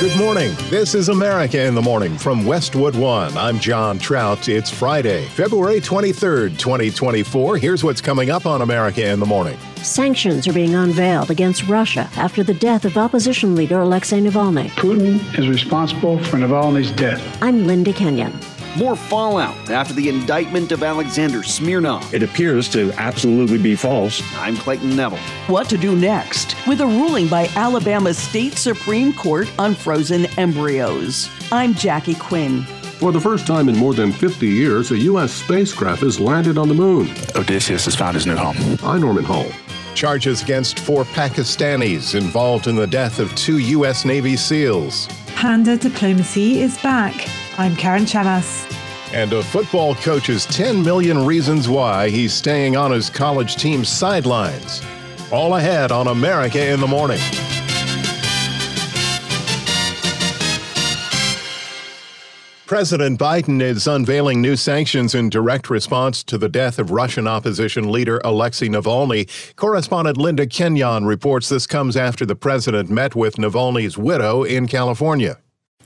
Good morning. This is America in the Morning from Westwood One. I'm John Trout. It's Friday, February 23rd, 2024. Here's what's coming up on America in the Morning. Sanctions are being unveiled against Russia after the death of opposition leader Alexei Navalny. Putin is responsible for Navalny's death. I'm Linda Kenyon. More fallout after the indictment of Alexander Smirnov. It appears to absolutely be false. I'm Clayton Neville. What to do next with a ruling by Alabama State Supreme Court on frozen embryos. I'm Jackie Quinn. For the first time in more than 50 years, a U.S. spacecraft has landed on the moon. Odysseus has found his new home. I'm Norman Hall. Charges against four Pakistanis involved in the death of two U.S. Navy SEALs. Panda diplomacy is back. I'm Karen Chammas. And a football coach's 10 million reasons why he's staying on his college team's sidelines. All ahead on America in the Morning. President Biden is unveiling new sanctions in direct response to the death of Russian opposition leader Alexei Navalny. Correspondent Linda Kenyon reports this comes after the president met with Navalny's widow in California.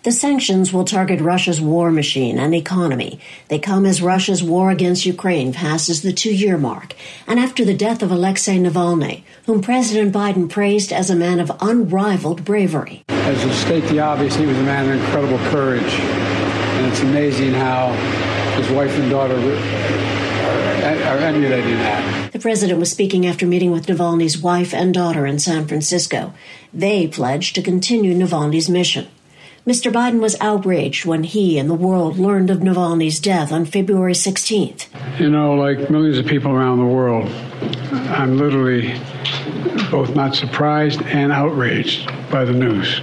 The sanctions will target Russia's war machine and economy. They come as Russia's war against Ukraine passes the two year mark, and after the death of Alexei Navalny, whom President Biden praised as a man of unrivaled bravery. As to state the obvious, he was a man of incredible courage. And it's amazing how his wife and daughter are emulating that. The president was speaking after meeting with Navalny's wife and daughter in San Francisco. They pledged to continue Navalny's mission. Mr. Biden was outraged when he and the world learned of Navalny's death on February 16th. You know, like millions of people around the world, I'm literally both not surprised and outraged by the news.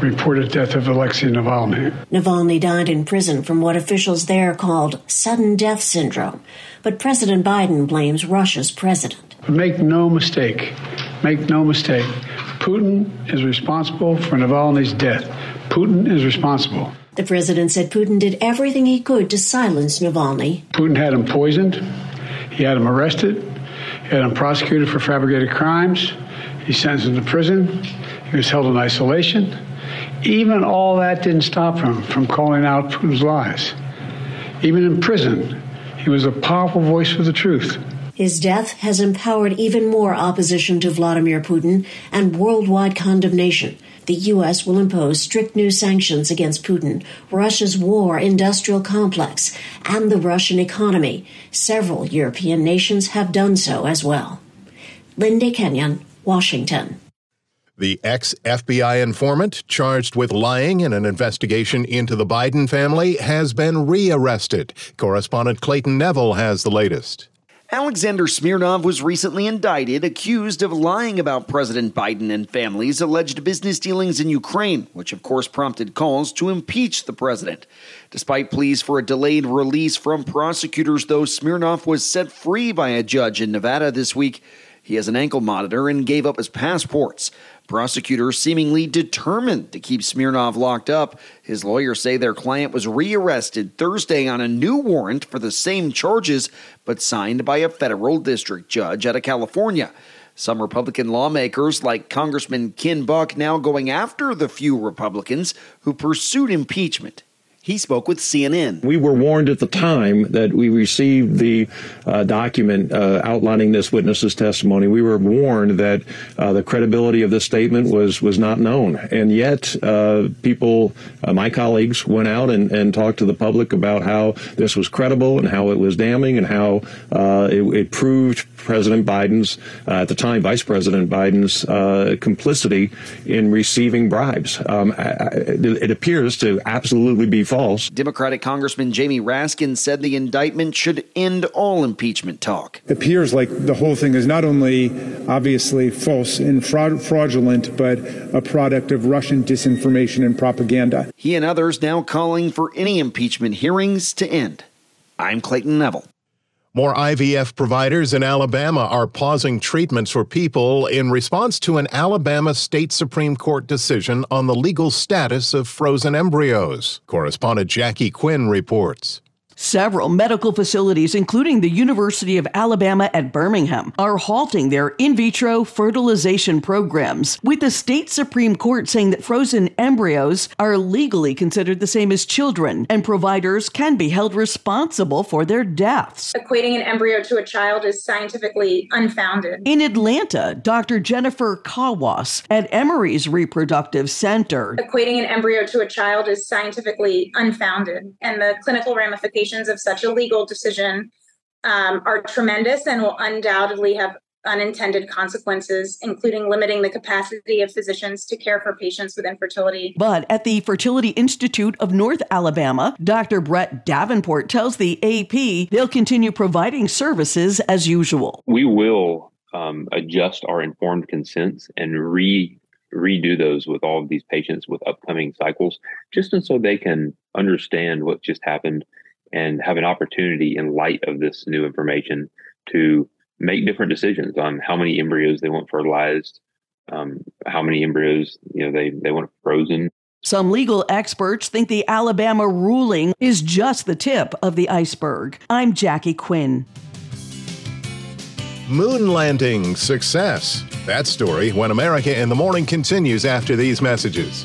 Reported death of Alexei Navalny. Navalny died in prison from what officials there called sudden death syndrome, but President Biden blames Russia's president. Make no mistake, make no mistake, Putin is responsible for Navalny's death. Putin is responsible. The president said Putin did everything he could to silence Navalny. Putin had him poisoned. He had him arrested. He had him prosecuted for fabricated crimes. He sentenced him to prison. He was held in isolation. Even all that didn't stop him from calling out Putin's lies. Even in prison, he was a powerful voice for the truth. His death has empowered even more opposition to Vladimir Putin and worldwide condemnation. The U.S. will impose strict new sanctions against Putin, Russia's war industrial complex, and the Russian economy. Several European nations have done so as well. Linda Kenyon, Washington. The ex FBI informant charged with lying in an investigation into the Biden family has been rearrested. Correspondent Clayton Neville has the latest. Alexander Smirnov was recently indicted, accused of lying about President Biden and family's alleged business dealings in Ukraine, which of course prompted calls to impeach the president. Despite pleas for a delayed release from prosecutors, though, Smirnov was set free by a judge in Nevada this week. He has an ankle monitor and gave up his passports. Prosecutors seemingly determined to keep Smirnov locked up. His lawyers say their client was rearrested Thursday on a new warrant for the same charges, but signed by a federal district judge out of California. Some Republican lawmakers, like Congressman Ken Buck, now going after the few Republicans who pursued impeachment. He spoke with CNN. We were warned at the time that we received the uh, document uh, outlining this witness's testimony. We were warned that uh, the credibility of this statement was was not known, and yet uh, people, uh, my colleagues, went out and, and talked to the public about how this was credible and how it was damning and how uh, it, it, proved President Biden's, at the time Vice President Biden's, complicity in receiving bribes. Um, it, it appears to absolutely be false false. Democratic Congressman Jamie Raskin said the indictment should end all impeachment talk. It appears like the whole thing is not only obviously false and fraud- fraudulent, but a product of Russian disinformation and propaganda. He and others now calling for any impeachment hearings to end. I'm Clayton Neville. More IVF providers in Alabama are pausing treatments for people in response to an Alabama State Supreme Court decision on the legal status of frozen embryos. Correspondent Jackie Quinn reports. Several medical facilities, including the University of Alabama at Birmingham, are halting their in vitro fertilization programs, with the state Supreme Court saying that frozen embryos are legally considered the same as children, and providers can be held responsible for their deaths. Equating an embryo to a child is scientifically unfounded. In Atlanta, Dr. Jennifer Kawwass at Emory's Reproductive Center. Equating an embryo to a child is scientifically unfounded, and the clinical ramifications implications of such a legal decision um, are tremendous and will undoubtedly have unintended consequences, including limiting the capacity of physicians to care for patients with infertility. But at the Fertility Institute of North Alabama, Dr. Brett Davenport tells the AP they'll continue providing services as usual. We will um, adjust our informed consents and re redo those with all of these patients with upcoming cycles, just so they can understand what just happened and have an opportunity in light of this new information to make different decisions on how many embryos they want fertilized, um, how many embryos you know they they want frozen. Some legal experts think the Alabama ruling is just the tip of the iceberg. I'm Jackie Quinn. Moon landing success. That story when America in the Morning continues after these messages.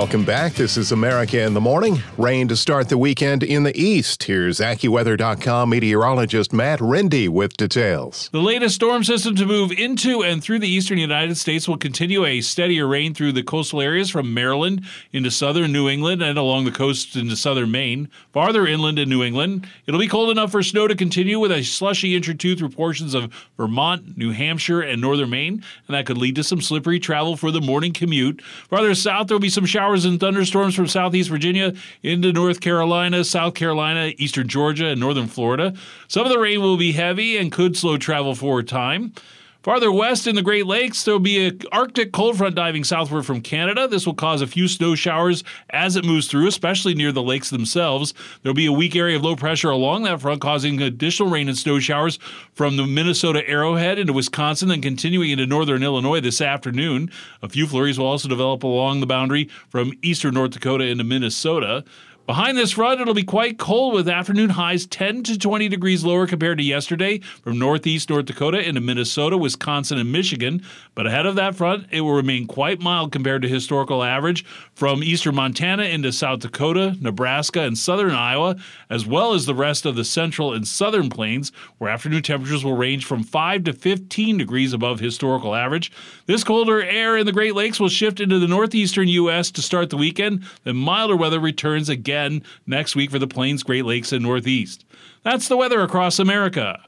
Welcome back. This is America in the Morning. Rain to start the weekend in the east. Here's AccuWeather.com meteorologist Matt Rindy with details. The latest storm system to move into and through the eastern United States will continue a steadier rain through the coastal areas from Maryland into southern New England and along the coast into southern Maine. Farther inland in New England, it'll be cold enough for snow to continue with a slushy intertooth through portions of Vermont, New Hampshire, and northern Maine, and that could lead to some slippery travel for the morning commute. Farther south, there will be some showers and thunderstorms from southeast Virginia into North Carolina, South Carolina, eastern Georgia, and northern Florida. Some of the rain will be heavy and could slow travel for a time. Farther west in the Great Lakes, there will be an Arctic cold front diving southward from Canada. This will cause a few snow showers as it moves through, especially near the lakes themselves. There will be a weak area of low pressure along that front, causing additional rain and snow showers from the Minnesota Arrowhead into Wisconsin, and continuing into northern Illinois this afternoon. A few flurries will also develop along the boundary from eastern North Dakota into Minnesota. Behind this front, it'll be quite cold with afternoon highs 10 to 20 degrees lower compared to yesterday from northeast North Dakota into Minnesota, Wisconsin, and Michigan. But ahead of that front, it will remain quite mild compared to historical average from eastern Montana into South Dakota, Nebraska, and southern Iowa, as well as the rest of the central and southern plains, where afternoon temperatures will range from 5 to 15 degrees above historical average. This colder air in the Great Lakes will shift into the northeastern U.S. to start the weekend. Then milder weather returns again again next week for the Plains, Great Lakes, and Northeast. That's the weather across America.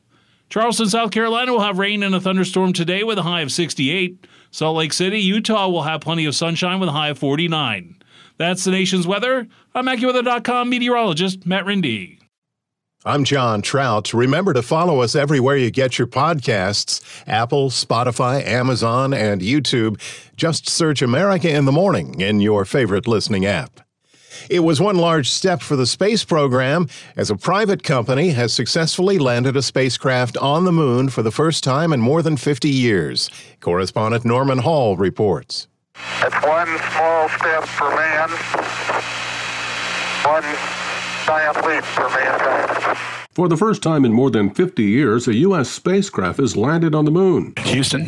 Charleston, South Carolina will have rain and a thunderstorm today with a high of 68. Salt Lake City, Utah will have plenty of sunshine with a high of 49. That's the nation's weather. I'm AccuWeather.com meteorologist Matt Rindy. I'm John Trout. Remember to follow us everywhere you get your podcasts Apple, Spotify, Amazon, and YouTube. Just search America in the Morning in your favorite listening app. It was one large step for the space program as a private company has successfully landed a spacecraft on the moon for the first time in more than 50 years. Correspondent Norman Hall reports. It's one small step for man, one giant leap for mankind. For the first time in more than 50 years, a U.S. spacecraft has landed on the moon. Houston,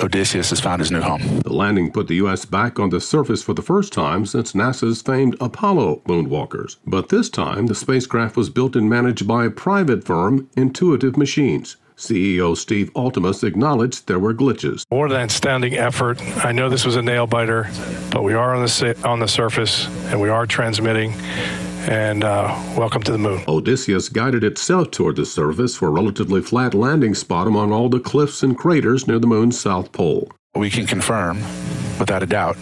Odysseus has found his new home. The landing put the U.S. back on the surface for the first time since NASA's famed Apollo moonwalkers. But this time, the spacecraft was built and managed by a private firm, Intuitive Machines. CEO Steve Altemus acknowledged there were glitches. More than outstanding effort. I know this was a nail biter, but we are on the on the surface and we are transmitting. And uh, welcome to the moon. Odysseus guided itself toward the surface for a relatively flat landing spot among all the cliffs and craters near the moon's south pole. We can confirm, without a doubt,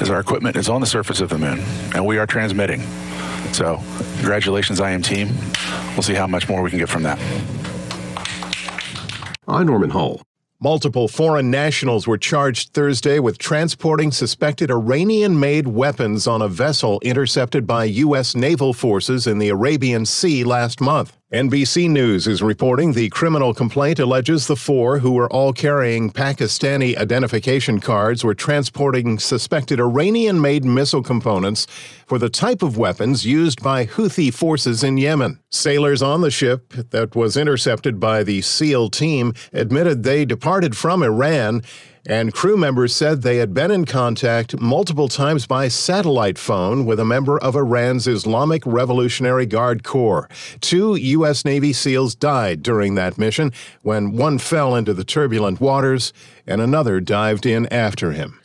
is our equipment is on the surface of the moon, and we are transmitting. So, congratulations, IM team. We'll see how much more we can get from that. I'm Norman Hall. Multiple foreign nationals were charged Thursday with transporting suspected Iranian made weapons on a vessel intercepted by U.S. naval forces in the Arabian Sea last month. NBC News is reporting the criminal complaint alleges the four, who were all carrying Pakistani identification cards, were transporting suspected Iranian made missile components for the type of weapons used by Houthi forces in Yemen. Sailors on the ship that was intercepted by the SEAL team admitted they departed from Iran and crew members said they had been in contact multiple times by satellite phone with a member of Iran's Islamic Revolutionary Guard Corps. Two U.S. Navy SEALs died during that mission when one fell into the turbulent waters and another dived in after him.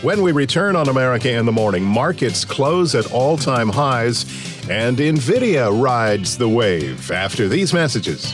When we return on America in the Morning, markets close at all time highs, and NVIDIA rides the wave after these messages.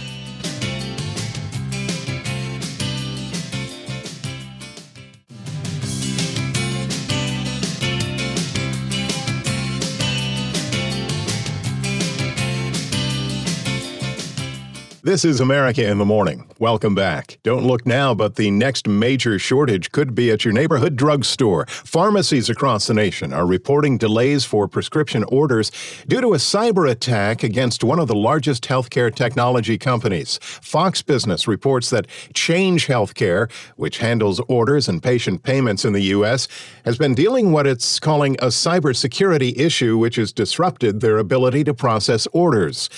This is America in the Morning. Welcome back. Don't look now, but the next major shortage could be at your neighborhood drugstore. Pharmacies across the nation are reporting delays for prescription orders due to a cyber attack against one of the largest healthcare technology companies. Fox Business reports that Change Healthcare, which handles orders and patient payments in the U.S., has been dealing what it's calling a cybersecurity issue, which has disrupted their ability to process orders.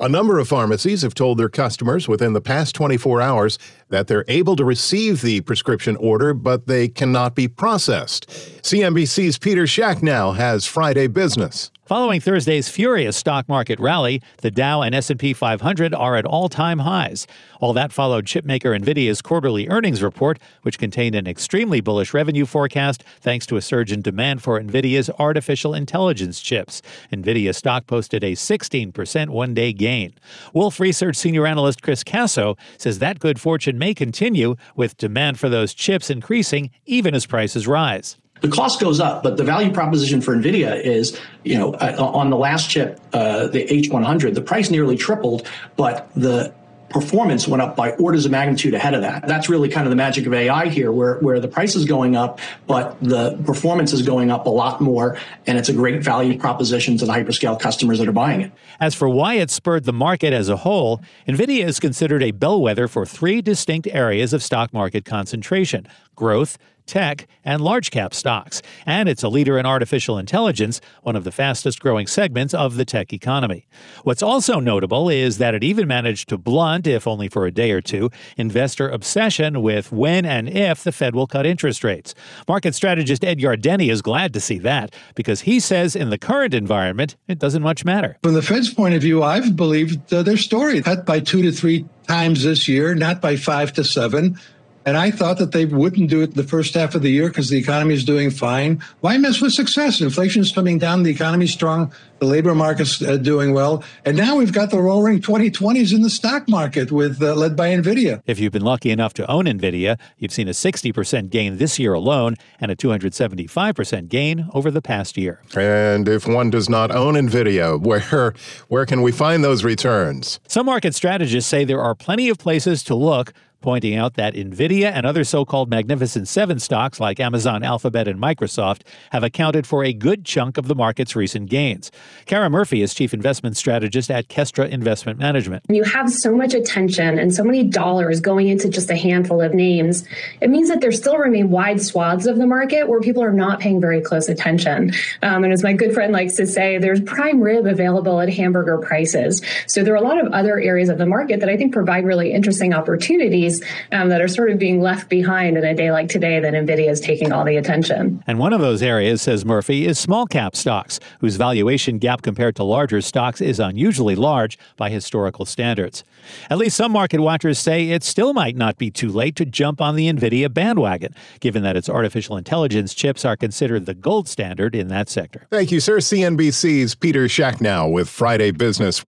A number of pharmacies have told their customers within the past 24 hours that they're able to receive the prescription order, but they cannot be processed. CNBC's Peter Schacknow has Friday Business. Following Thursday's furious stock market rally, the Dow and S&P 500 are at all-time highs. All that followed chipmaker Nvidia's quarterly earnings report, which contained an extremely bullish revenue forecast thanks to a surge in demand for Nvidia's artificial intelligence chips. Nvidia stock posted a 16% one-day gain. Wolfe Research senior analyst Chris Caso says that good fortune may continue with demand for those chips increasing even as prices rise. The cost goes up, but the value proposition for NVIDIA is, you know, uh, on the last chip, uh, the H100, the price nearly tripled, but the performance went up by orders of magnitude ahead of that. That's really kind of the magic of AI here, where, where the price is going up, but the performance is going up a lot more, and it's a great value proposition to the hyperscale customers that are buying it. As for why it spurred the market as a whole, NVIDIA is considered a bellwether for three distinct areas of stock market concentration growth, tech, and large cap stocks. And it's a leader in artificial intelligence, one of the fastest growing segments of the tech economy. What's also notable is that it even managed to blunt, if only for a day or two, investor obsession with when and if the Fed will cut interest rates. Market strategist Ed Yardeni is glad to see that because he says in the current environment, it doesn't much matter. From the Fed's point of view, I've believed uh, their story. Cut by two to three times this year, not by five to seven. And I thought that they wouldn't do it the first half of the year because the economy is doing fine. Why mess with success? Inflation is coming down, the economy's strong, the labor market's uh, doing well, and now we've got the roaring 2020s in the stock market with uh, led by Nvidia. If you've been lucky enough to own Nvidia, you've seen a 60% gain this year alone and a 275% gain over the past year. And if one does not own Nvidia, where where can we find those returns? Some market strategists say there are plenty of places to look pointing out that Nvidia and other so-called Magnificent Seven stocks like Amazon, Alphabet, and Microsoft have accounted for a good chunk of the market's recent gains. Kara Murphy is chief investment strategist at Kestra Investment Management. You have so much attention and so many dollars going into just a handful of names, it means that there still remain wide swaths of the market where people are not paying very close attention. Um, and as my good friend likes to say, there's prime rib available at hamburger prices. So there are a lot of other areas of the market that I think provide really interesting opportunities um, that are sort of being left behind in a day like today that NVIDIA is taking all the attention. And one of those areas, says Murphy, is small cap stocks, whose valuation gap compared to larger stocks is unusually large by historical standards. At least some market watchers say it still might not be too late to jump on the NVIDIA bandwagon, given that its artificial intelligence chips are considered the gold standard in that sector. Thank you, sir. CNBC's Peter Schacknow with Friday Business.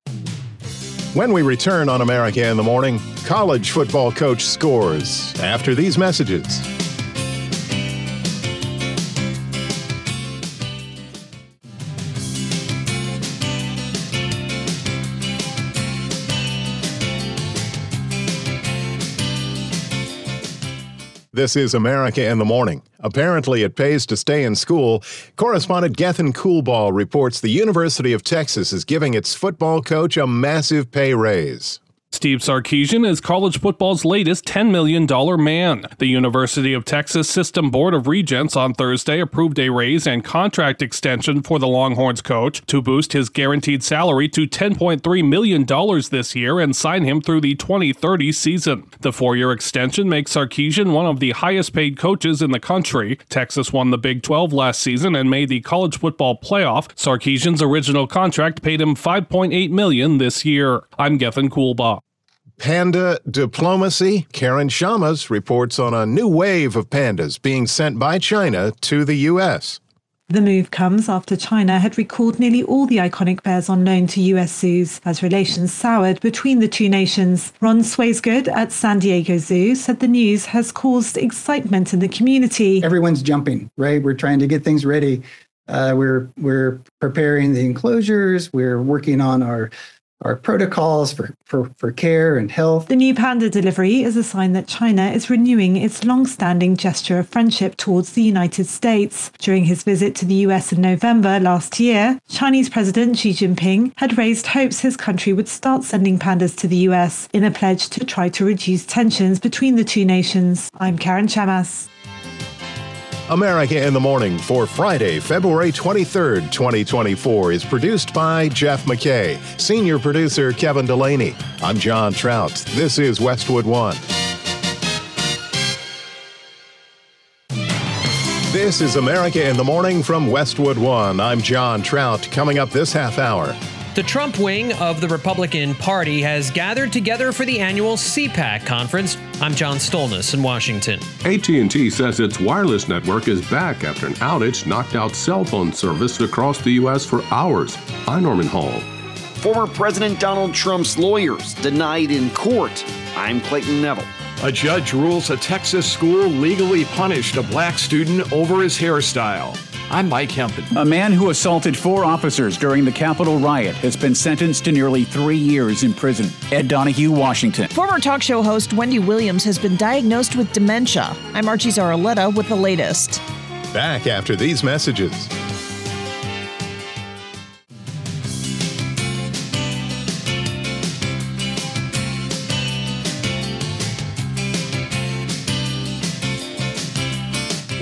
When we return on America in the Morning, college football coach scores after these messages. This is America in the Morning. Apparently, it pays to stay in school. Correspondent Gethin Coolbaugh reports the University of Texas is giving its football coach a massive pay raise. Steve Sarkisian is college football's latest $10 million man. The University of Texas System Board of Regents on Thursday approved a raise and contract extension for the Longhorns coach to boost his guaranteed salary to $10.3 million this year and sign him through the 2030 season. The four year extension makes Sarkisian one of the highest paid coaches in the country. Texas won the Big 12 last season and made the college football playoff. Sarkisian's original contract paid him 5.8 million this year. I'm Gethin Coolbaugh. Panda diplomacy. Karen Chammas reports on a new wave of pandas being sent by China to the U.S. The move comes after China had recalled nearly all the iconic bears on loan to US zoos as relations soured between the two nations. Ron Swaisgood at San Diego Zoo said the news has caused excitement in the community. Everyone's jumping, right? We're trying to get things ready. Uh, we're we're preparing the enclosures. We're working on our our protocols for, for, for care and health. The new panda delivery is a sign that China is renewing its long standing gesture of friendship towards the United States. During his visit to the US in November last year, Chinese President Xi Jinping had raised hopes his country would start sending pandas to the US in a pledge to try to reduce tensions between the two nations. I'm Karen Chammas. America in the Morning for Friday, February 23rd, 2024 is produced by Jeff McKay, senior producer Kevin Delaney. I'm John Trout. This is Westwood One. This is America in the Morning from Westwood One. I'm John Trout. Coming up this half hour. The Trump wing of the Republican Party has gathered together for the annual CPAC conference. I'm John Stolnis in Washington. AT&T says its wireless network is back after an outage knocked out cell phone service across the U.S. for hours. I'm Norman Hall. Former President Donald Trump's lawyers denied in court. I'm Clayton Neville. A judge rules a Texas school legally punished a black student over his hairstyle. I'm Mike Hempen. A man who assaulted four officers during the Capitol riot has been sentenced to nearly three years in prison. Ed Donahue, Washington. Former talk show host Wendy Williams has been diagnosed with dementia. I'm Archie Zaraletta with the latest. Back after these messages.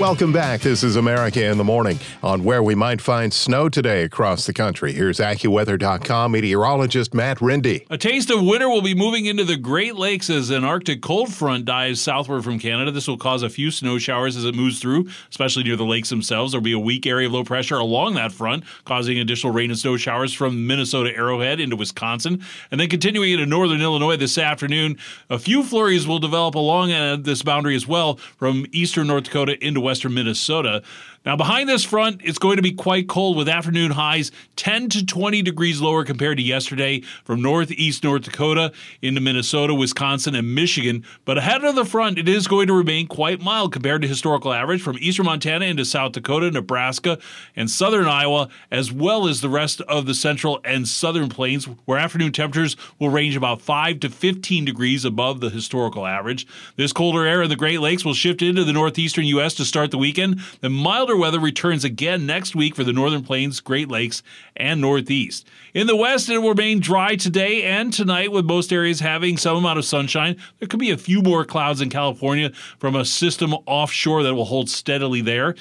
Welcome back. This is America in the Morning on where we might find snow today across the country. Here's AccuWeather.com meteorologist Matt Rindy. A taste of winter will be moving into the Great Lakes as an Arctic cold front dives southward from Canada. This will cause a few snow showers as it moves through, especially near the lakes themselves. There'll be a weak area of low pressure along that front, causing additional rain and snow showers from Minnesota Arrowhead into Wisconsin. And then continuing into northern Illinois this afternoon, a few flurries will develop along uh, this boundary as well from eastern North Dakota into western Minnesota. Now, behind this front, it's going to be quite cold with afternoon highs 10 to 20 degrees lower compared to yesterday from northeast North Dakota into Minnesota, Wisconsin, and Michigan. But ahead of the front, it is going to remain quite mild compared to historical average from eastern Montana into South Dakota, Nebraska, and southern Iowa, as well as the rest of the central and southern plains, where afternoon temperatures will range about 5 to 15 degrees above the historical average. This colder air in the Great Lakes will shift into the northeastern U.S. to start the weekend. The milder weather returns again next week for the Northern Plains, Great Lakes, and Northeast. In the West, it will remain dry today and tonight, with most areas having some amount of sunshine. There could be a few more clouds in California from a system offshore that will hold steadily there.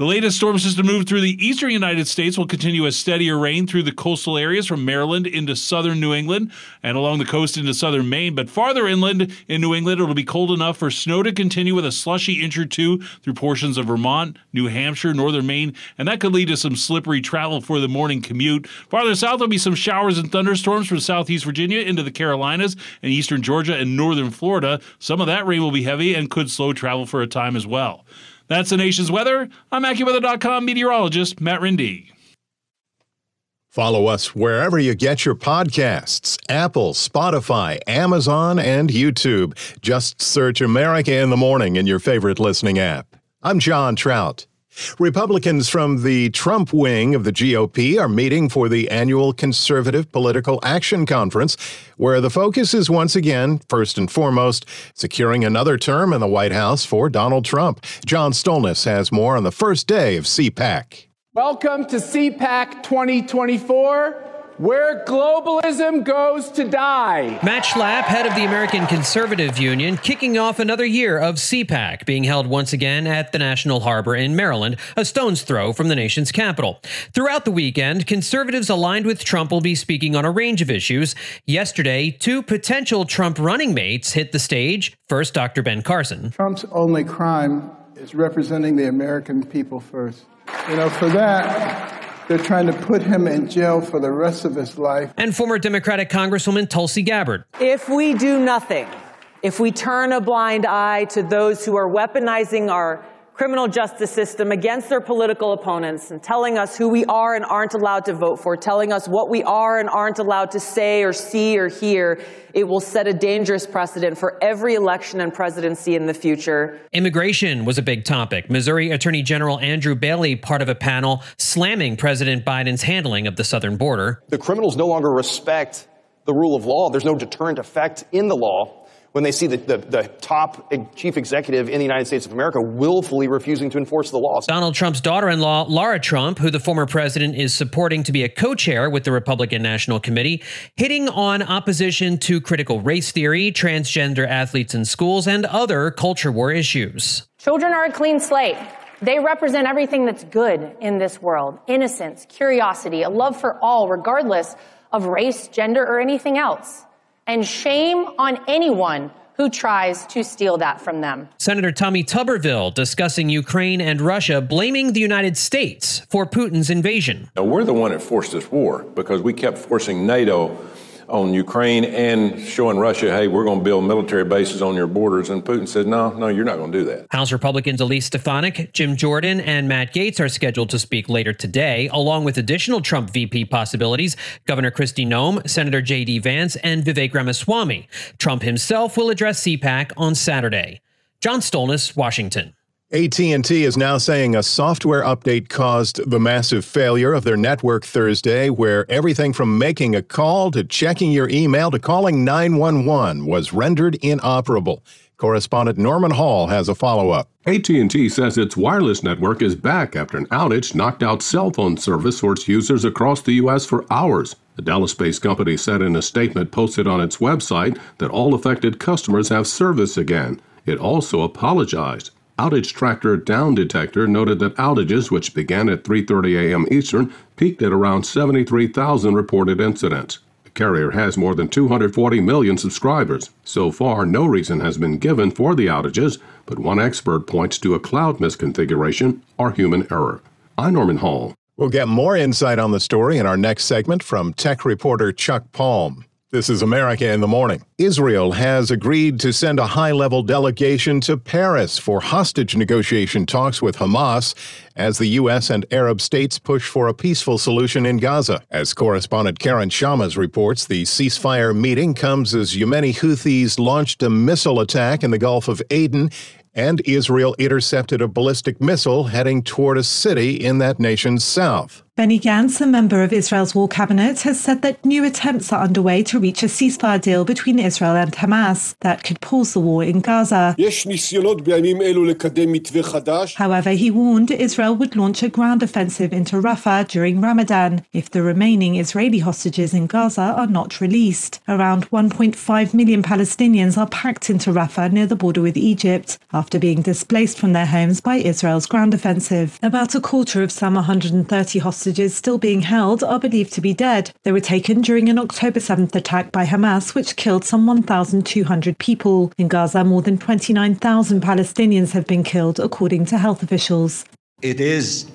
The latest storm system moved through the eastern United States will continue a steadier rain through the coastal areas from Maryland into southern New England and along the coast into southern Maine. But farther inland in New England, it'll be cold enough for snow to continue with a slushy inch or two through portions of Vermont, New Hampshire, northern Maine, and that could lead to some slippery travel for the morning commute. Farther south, there'll be some showers and thunderstorms from southeast Virginia into the Carolinas and eastern Georgia and northern Florida. Some of that rain will be heavy and could slow travel for a time as well. That's the nation's weather. I'm AccuWeather.com meteorologist Matt Rindy. Follow us wherever you get your podcasts Apple, Spotify, Amazon, and YouTube. Just search America in the Morning in your favorite listening app. I'm John Trout. Republicans from the Trump wing of the GOP are meeting for the annual Conservative Political Action Conference, where the focus is once again, first and foremost, securing another term in the White House for Donald Trump. John Stolnis has more on the first day of CPAC. Welcome to CPAC 2024 where globalism goes to die. Matt Schlapp, head of the American Conservative Union, kicking off another year of CPAC, being held once again at the National Harbor in Maryland, a stone's throw from the nation's capital. Throughout the weekend, conservatives aligned with Trump will be speaking on a range of issues. Yesterday, two potential Trump running mates hit the stage. First, Dr. Ben Carson. Trump's only crime is representing the American people first. You know, for that, they're trying to put him in jail for the rest of his life. And former Democratic Congresswoman Tulsi Gabbard. If we do nothing, if we turn a blind eye to those who are weaponizing our criminal justice system against their political opponents and telling us who we are and aren't allowed to vote for, telling us what we are and aren't allowed to say or see or hear, it will set a dangerous precedent for every election and presidency in the future. Immigration was a big topic. Missouri Attorney General Andrew Bailey, part of a panel slamming President Biden's handling of the southern border. The criminals no longer respect the rule of law. There's no deterrent effect in the law when they see the, the, the, top chief executive in the United States of America willfully refusing to enforce the laws. Donald Trump's daughter in law, Lara Trump, who the former president is supporting to be a co chair with the Republican National Committee, hitting on opposition to critical race theory, transgender athletes in schools, and other culture war issues. Children are a clean slate. They represent everything that's good in this world innocence, curiosity, a love for all, regardless of race, gender, or anything else and shame on anyone who tries to steal that from them. Senator Tommy Tuberville discussing Ukraine and Russia, blaming the United States for Putin's invasion. Now, we're the one that forced this war because we kept forcing NATO on Ukraine and showing Russia, hey, we're going to build military bases on your borders. And Putin said, no, no, you're not going to do that. House Republicans Elise Stefanik, Jim Jordan, and Matt Gaetz are scheduled to speak later today, along with additional Trump VP possibilities Governor Kristi Noem, Senator J.D. Vance, and Vivek Ramaswamy. Trump himself will address CPAC on Saturday. John Stolnis, Washington. AT&T is now saying a software update caused the massive failure of their network Thursday where everything from making a call to checking your email to calling 911 was rendered inoperable. Correspondent Norman Hall has a follow-up. AT&T says its wireless network is back after an outage knocked out cell phone service for its users across the US for hours. The Dallas-based company said in a statement posted on its website that all affected customers have service again. It also apologized. Outage tractor Down Detector noted that outages, which began at 3:30 a.m. Eastern, peaked at around 73,000 reported incidents. The carrier has more than 240 million subscribers. So far, no reason has been given for the outages, but one expert points to a cloud misconfiguration or human error. I'm Norman Hall. We'll get more insight on the story in our next segment from tech reporter Chuck Palm. This is America in the Morning. Israel has agreed to send a high level delegation to Paris for hostage negotiation talks with Hamas as the U.S. and Arab states push for a peaceful solution in Gaza. As correspondent Karen Chammas reports, the ceasefire meeting comes as Yemeni Houthis launched a missile attack in the Gulf of Aden and Israel intercepted a ballistic missile heading toward a city in that nation's south. Benny Gantz, a member of Israel's war cabinet, has said that new attempts are underway to reach a ceasefire deal between Israel and Hamas that could pause the war in Gaza. However, he warned Israel would launch a ground offensive into Rafah during Ramadan if the remaining Israeli hostages in Gaza are not released. Around 1.5 million Palestinians are packed into Rafah near the border with Egypt after being displaced from their homes by Israel's ground offensive. About a quarter of some 130 hostages hostages still being held are believed to be dead. They were taken during an October 7th attack by Hamas, which killed some 1,200 people. In Gaza, more than 29,000 Palestinians have been killed, according to health officials. It is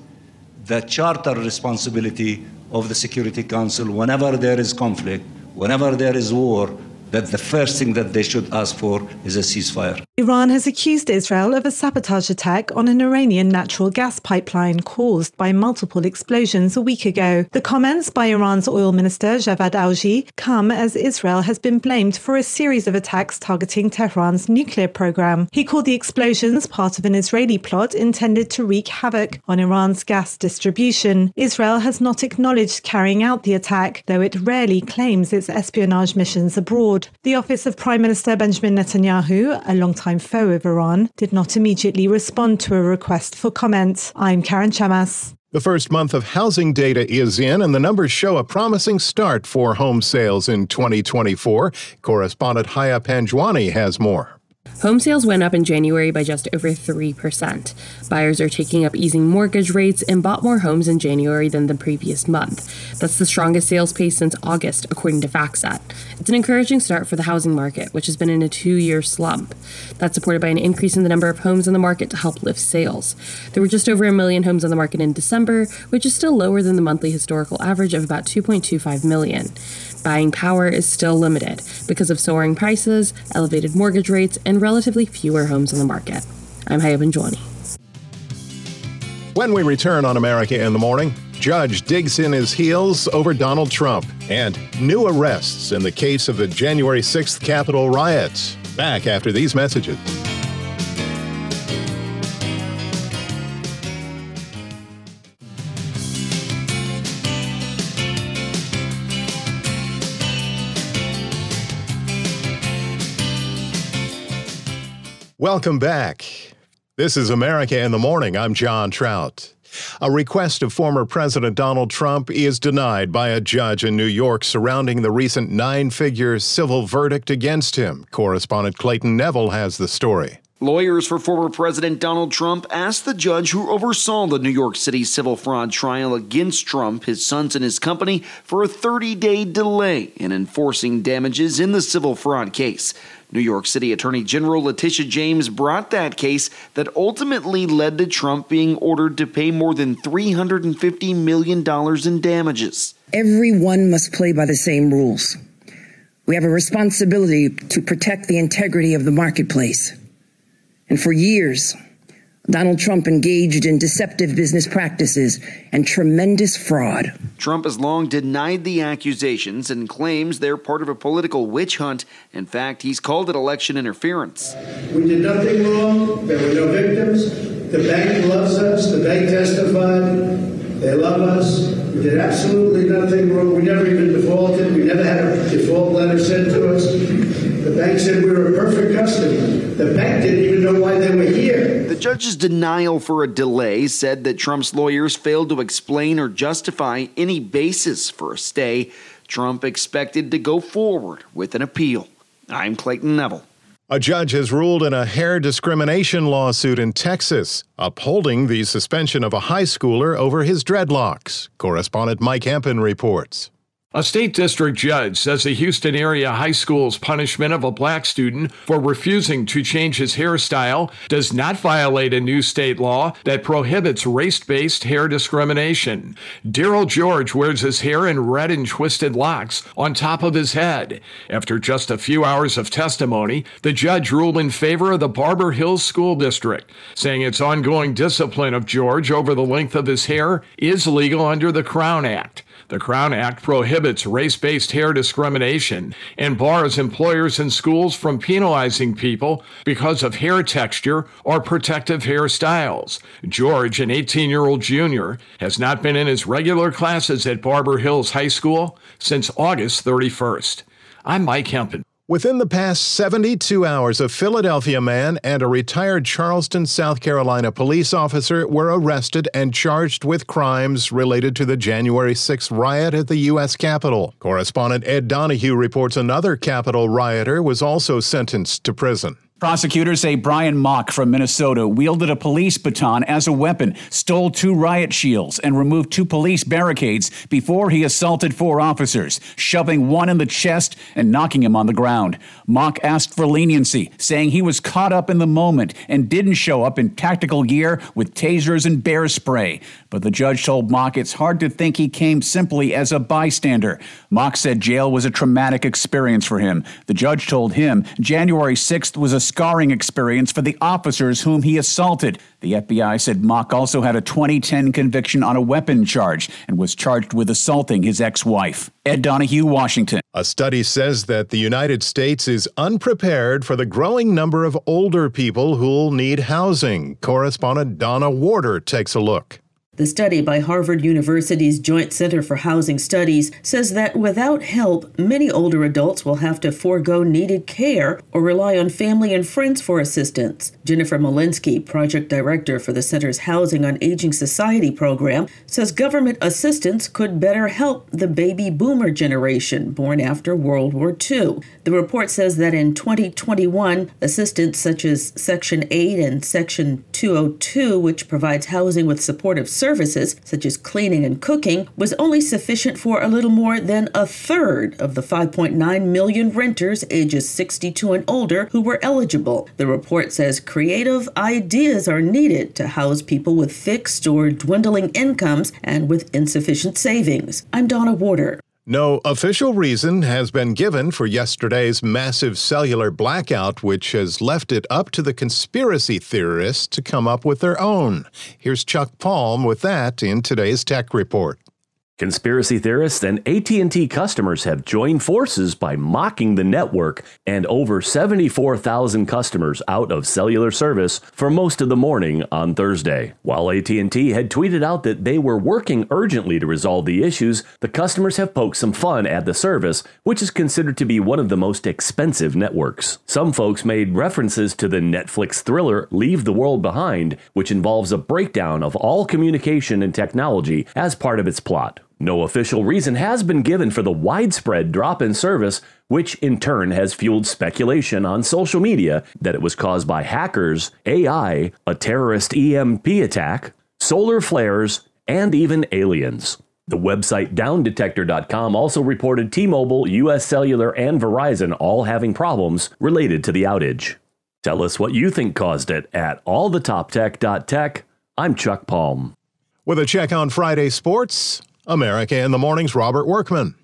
the charter responsibility of the Security Council whenever there is conflict, whenever there is war, that the first thing that they should ask for is a ceasefire. Iran has accused Israel of a sabotage attack on an Iranian natural gas pipeline caused by multiple explosions a week ago. The comments by Iran's oil minister Javad Owji come as Israel has been blamed for a series of attacks targeting Tehran's nuclear program. He called the explosions part of an Israeli plot intended to wreak havoc on Iran's gas distribution. Israel has not acknowledged carrying out the attack, though it rarely claims its espionage missions abroad. The office of Prime Minister Benjamin Netanyahu, a longtime foe of Iran, did not immediately respond to a request for comment. I'm Karen Chammas. The first month of housing data is in, and the numbers show a promising start for home sales in 2024. Correspondent Haya Panjwani has more. Home sales went up in January by just over 3%. Buyers are taking up easing mortgage rates and bought more homes in January than the previous month. That's the strongest sales pace since August, according to FactSet. It's an encouraging start for the housing market, which has been in a two year slump. That's supported by an increase in the number of homes on the market to help lift sales. There were just over a million homes on the market in December, which is still lower than the monthly historical average of about 2.25 million buying power is still limited because of soaring prices, elevated mortgage rates, and relatively fewer homes on the market. I'm Haya Panjwani. When we return on America in the Morning, Judge digs in his heels over Donald Trump and new arrests in the case of the January 6th Capitol riots. Back after these messages. Welcome back. This is America in the Morning. I'm John Trout. A request of former President Donald Trump is denied by a judge in New York surrounding the recent nine figure civil verdict against him. Correspondent Clayton Neville has the story. Lawyers for former President Donald Trump asked the judge who oversaw the New York City civil fraud trial against Trump, his sons, and his company for a 30 day delay in enforcing damages in the civil fraud case. New York City Attorney General Letitia James brought that case that ultimately led to Trump being ordered to pay more than $350 million in damages. Everyone must play by the same rules. We have a responsibility to protect the integrity of the marketplace. And for years, Donald Trump engaged in deceptive business practices and tremendous fraud. Trump has long denied the accusations and claims they're part of a political witch hunt. In fact, he's called it election interference. We did nothing wrong. There were no victims. The bank loves us. The bank testified. They love us. We did absolutely nothing wrong. We never even defaulted. We never had a default letter sent to us. The bank said we were a perfect customer. The bank didn't even know why they were here. The judge's denial for a delay said that Trump's lawyers failed to explain or justify any basis for a stay. Trump expected to go forward with an appeal. I'm Clayton Neville. A judge has ruled in a hair discrimination lawsuit in Texas, upholding the suspension of a high schooler over his dreadlocks. Correspondent Mike Hempen reports. A state district judge says the Houston area high school's punishment of a black student for refusing to change his hairstyle does not violate a new state law that prohibits race based hair discrimination. Darryl George wears his hair in red and twisted locks on top of his head. After just a few hours of testimony, the judge ruled in favor of the Barbers Hill School District, saying its ongoing discipline of George over the length of his hair is legal under the Crown Act. The Crown Act prohibits race based hair discrimination and bars employers and schools from penalizing people because of hair texture or protective hairstyles. George, an 18 year old junior, has not been in his regular classes at Barbers Hill High School since August 31st. I'm Mike Hempen. Within the past 72 hours, a Philadelphia man and a retired Charleston, South Carolina police officer were arrested and charged with crimes related to the January 6th riot at the U.S. Capitol. Correspondent Ed Donahue reports another Capitol rioter was also sentenced to prison. Prosecutors say Brian Mock from Minnesota wielded a police baton as a weapon, stole two riot shields, and removed two police barricades before he assaulted four officers, shoving one in the chest and knocking him on the ground. Mock asked for leniency, saying he was caught up in the moment and didn't show up in tactical gear with tasers and bear spray. But the judge told Mock it's hard to think he came simply as a bystander. Mock said jail was a traumatic experience for him. The judge told him January 6th was a scarring experience for the officers whom he assaulted. The FBI said Mock also had a 2010 conviction on a weapon charge and was charged with assaulting his ex wife. Ed Donahue, Washington. A study says that the United States is unprepared for the growing number of older people who'll need housing. Correspondent Donna Warder takes a look. The study by Harvard University's Joint Center for Housing Studies says that without help, many older adults will have to forego needed care or rely on family and friends for assistance. Jennifer Molinsky, project director for the center's Housing on Aging Society program, says government assistance could better help the baby boomer generation born after World War II. The report says that in 2021, assistance such as Section 8 and Section 202, which provides housing with supportive services, services, such as cleaning and cooking, was only sufficient for a little more than a third of the 5.9 million renters ages 62 and older who were eligible. The report says creative ideas are needed to house people with fixed or dwindling incomes and with insufficient savings. I'm Donna Warder. No official reason has been given for yesterday's massive cellular blackout, which has left it up to the conspiracy theorists to come up with their own. Here's Chuck Palm with that in today's Tech Report. Conspiracy theorists and AT&T customers have joined forces by mocking the network and over 74,000 customers out of cellular service for most of the morning on Thursday. While AT&T had tweeted out that they were working urgently to resolve the issues, the customers have poked some fun at the service, which is considered to be one of the most expensive networks. Some folks made references to the Netflix thriller Leave the World Behind, which involves a breakdown of all communication and technology as part of its plot. No official reason has been given for the widespread drop in service, which in turn has fueled speculation on social media that it was caused by hackers, AI, a terrorist EMP attack, solar flares, and even aliens. The website downdetector.com also reported T Mobile, US Cellular, and Verizon all having problems related to the outage. Tell us what you think caused it at allthetoptech.tech. I'm Chuck Palm. With a check on Friday sports, America in the Morning's Robert Workman.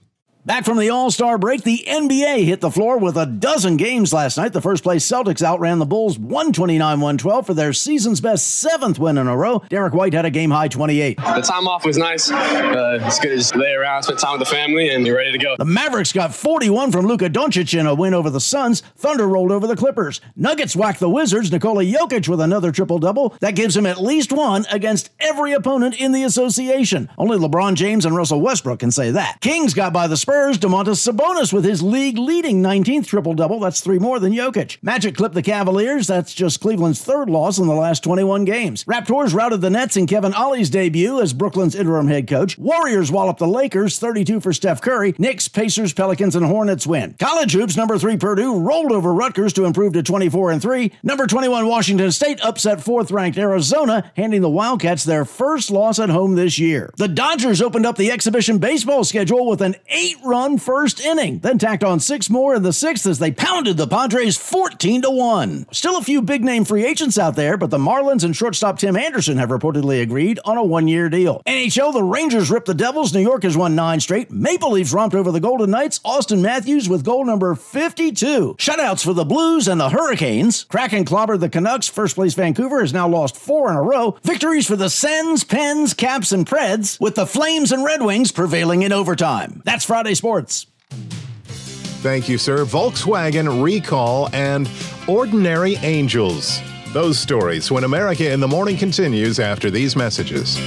Back from the All Star break, the NBA hit the floor with a dozen games last night. The first place Celtics outran the Bulls 129 112 for their season's best seventh win in a row. Derrick White had a game high 28. The time off was nice. Uh, it's good to just lay around, spend time with the family, and you're ready to go. The Mavericks got 41 from Luka Doncic in a win over the Suns. Thunder rolled over the Clippers. Nuggets whacked the Wizards. Nikola Jokic with another triple double. That gives him at least one against every opponent in the association. Only LeBron James and Russell Westbrook can say that. Kings got by the Spurs. Spurs, Domantas Sabonis with his league leading 19th triple double. That's three more than Jokic. Magic clipped the Cavaliers. That's just Cleveland's third loss in the last 21 games. Raptors routed the Nets in Kevin Ollie's debut as Brooklyn's interim head coach. Warriors walloped the Lakers 32 for Steph Curry. Knicks, Pacers, Pelicans, and Hornets win. College hoops number three Purdue rolled over Rutgers to improve to 24 and three. Number 21 Washington State upset fourth ranked Arizona, handing the Wildcats their first loss at home this year. The Dodgers opened up the exhibition baseball schedule with an eight run first inning, then tacked on six more in the sixth as they pounded the Padres 14 to 1. Still a few big name free agents out there, but the Marlins and shortstop Tim Anderson have reportedly agreed on a one year deal. NHL, the Rangers ripped the Devils. New York has won nine straight. Maple Leafs romped over the Golden Knights. Auston Matthews with goal number 52. Shutouts for the Blues and the Hurricanes. Kraken clobbered the Canucks. First place Vancouver has now lost four in a row. Victories for the Sens, Pens, Caps, and Preds, with the Flames and Red Wings prevailing in overtime. That's Friday Sports. Thank you, sir. Volkswagen recall and ordinary angels. Those stories when America in the Morning continues after these messages.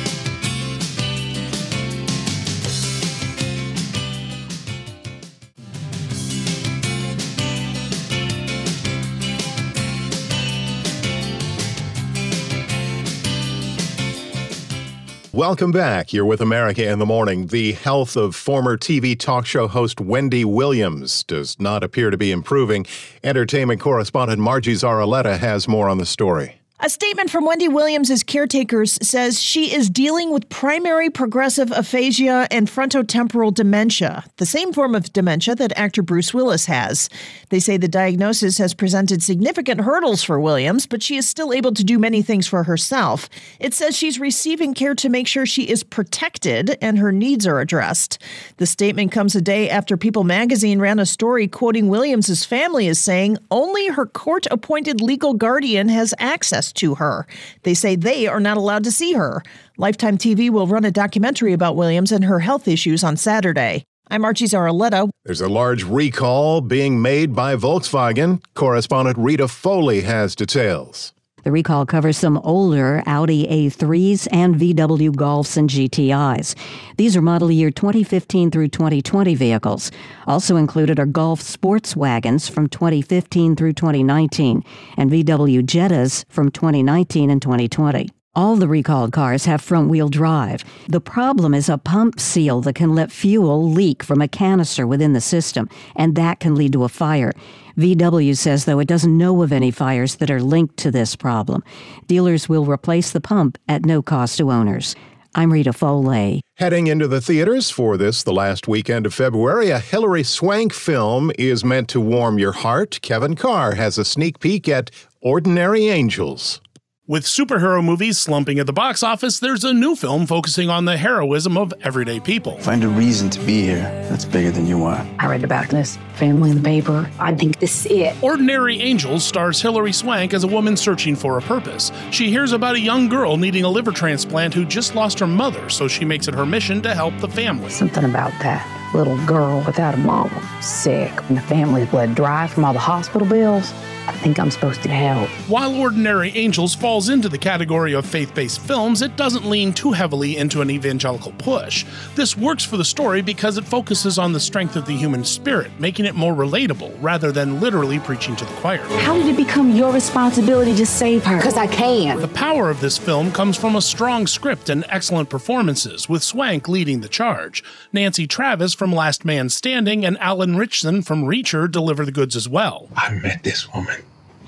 Welcome back. You're with America in the Morning. The health of former TV talk show host Wendy Williams does not appear to be improving. Entertainment correspondent Margie Zaraletta has more on the story. A statement from Wendy Williams' caretakers says she is dealing with primary progressive aphasia and frontotemporal dementia, the same form of dementia that actor Bruce Willis has. They say the diagnosis has presented significant hurdles for Williams, but she is still able to do many things for herself. It says she's receiving care to make sure she is protected and her needs are addressed. The statement comes a day after People magazine ran a story quoting Williams' family as saying only her court appointed legal guardian has access to her. They say they are not allowed to see her. Lifetime TV will run a documentary about Williams and her health issues on Saturday. I'm Archie Zaraletta. There's a large recall being made by Volkswagen. Correspondent Rita Foley has details. The recall covers some older Audi A3s and VW Golfs and GTIs. These are model year 2015 through 2020 vehicles. Also included are Golf sports wagons from 2015 through 2019 and VW Jettas from 2019 and 2020. All the recalled cars have front wheel drive. The problem is a pump seal that can let fuel leak from a canister within the system, and that can lead to a fire. VW says, though, it doesn't know of any fires that are linked to this problem. Dealers will replace the pump at no cost to owners. I'm Rita Foley. Heading into the theaters for this, the last weekend of February, a Hilary Swank film is meant to warm your heart. Kevin Carr has a sneak peek at Ordinary Angels. With superhero movies slumping at the box office, there's a new film focusing on the heroism of everyday people. Find a reason to be here that's bigger than you are. I read about this family in the paper. I think this is it. Ordinary Angels stars Hilary Swank as a woman searching for a purpose. She hears about a young girl needing a liver transplant who just lost her mother, so she makes it her mission to help the family. Something about that little girl without a mom, sick, and the family's bled dry from all the hospital bills. I think I'm supposed to help. While Ordinary Angels falls into the category of faith based films, it doesn't lean too heavily into an evangelical push. This works for the story because it focuses on the strength of the human spirit, making it more relatable rather than literally preaching to the choir. How did it become your responsibility to save her? Because I can. The power of this film comes from a strong script and excellent performances, with Swank leading the charge. Nancy Travis from Last Man Standing and Alan Ritchson from Reacher deliver the goods as well. I met this woman.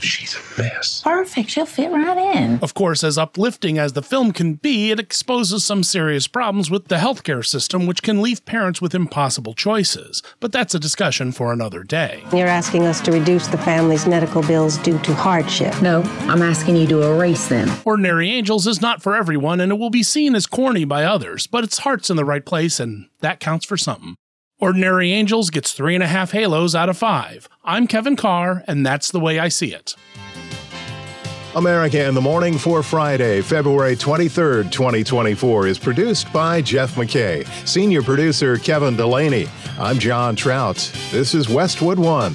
She's a mess. Perfect. She'll fit right in. Of course, as uplifting as the film can be, it exposes some serious problems with the healthcare system, which can leave parents with impossible choices. But that's a discussion for another day. You're asking us to reduce the family's medical bills due to hardship. No, I'm asking you to erase them. Ordinary Angels is not for everyone, and it will be seen as corny by others, but its heart's in the right place, and that counts for something. Ordinary Angels gets three and a half halos out of five. I'm Kevin Carr, and that's the way I see it. America in the Morning for Friday, February 23rd, 2024 is produced by Jeff McKay, senior producer Kevin Delaney. I'm John Trout. This is Westwood One.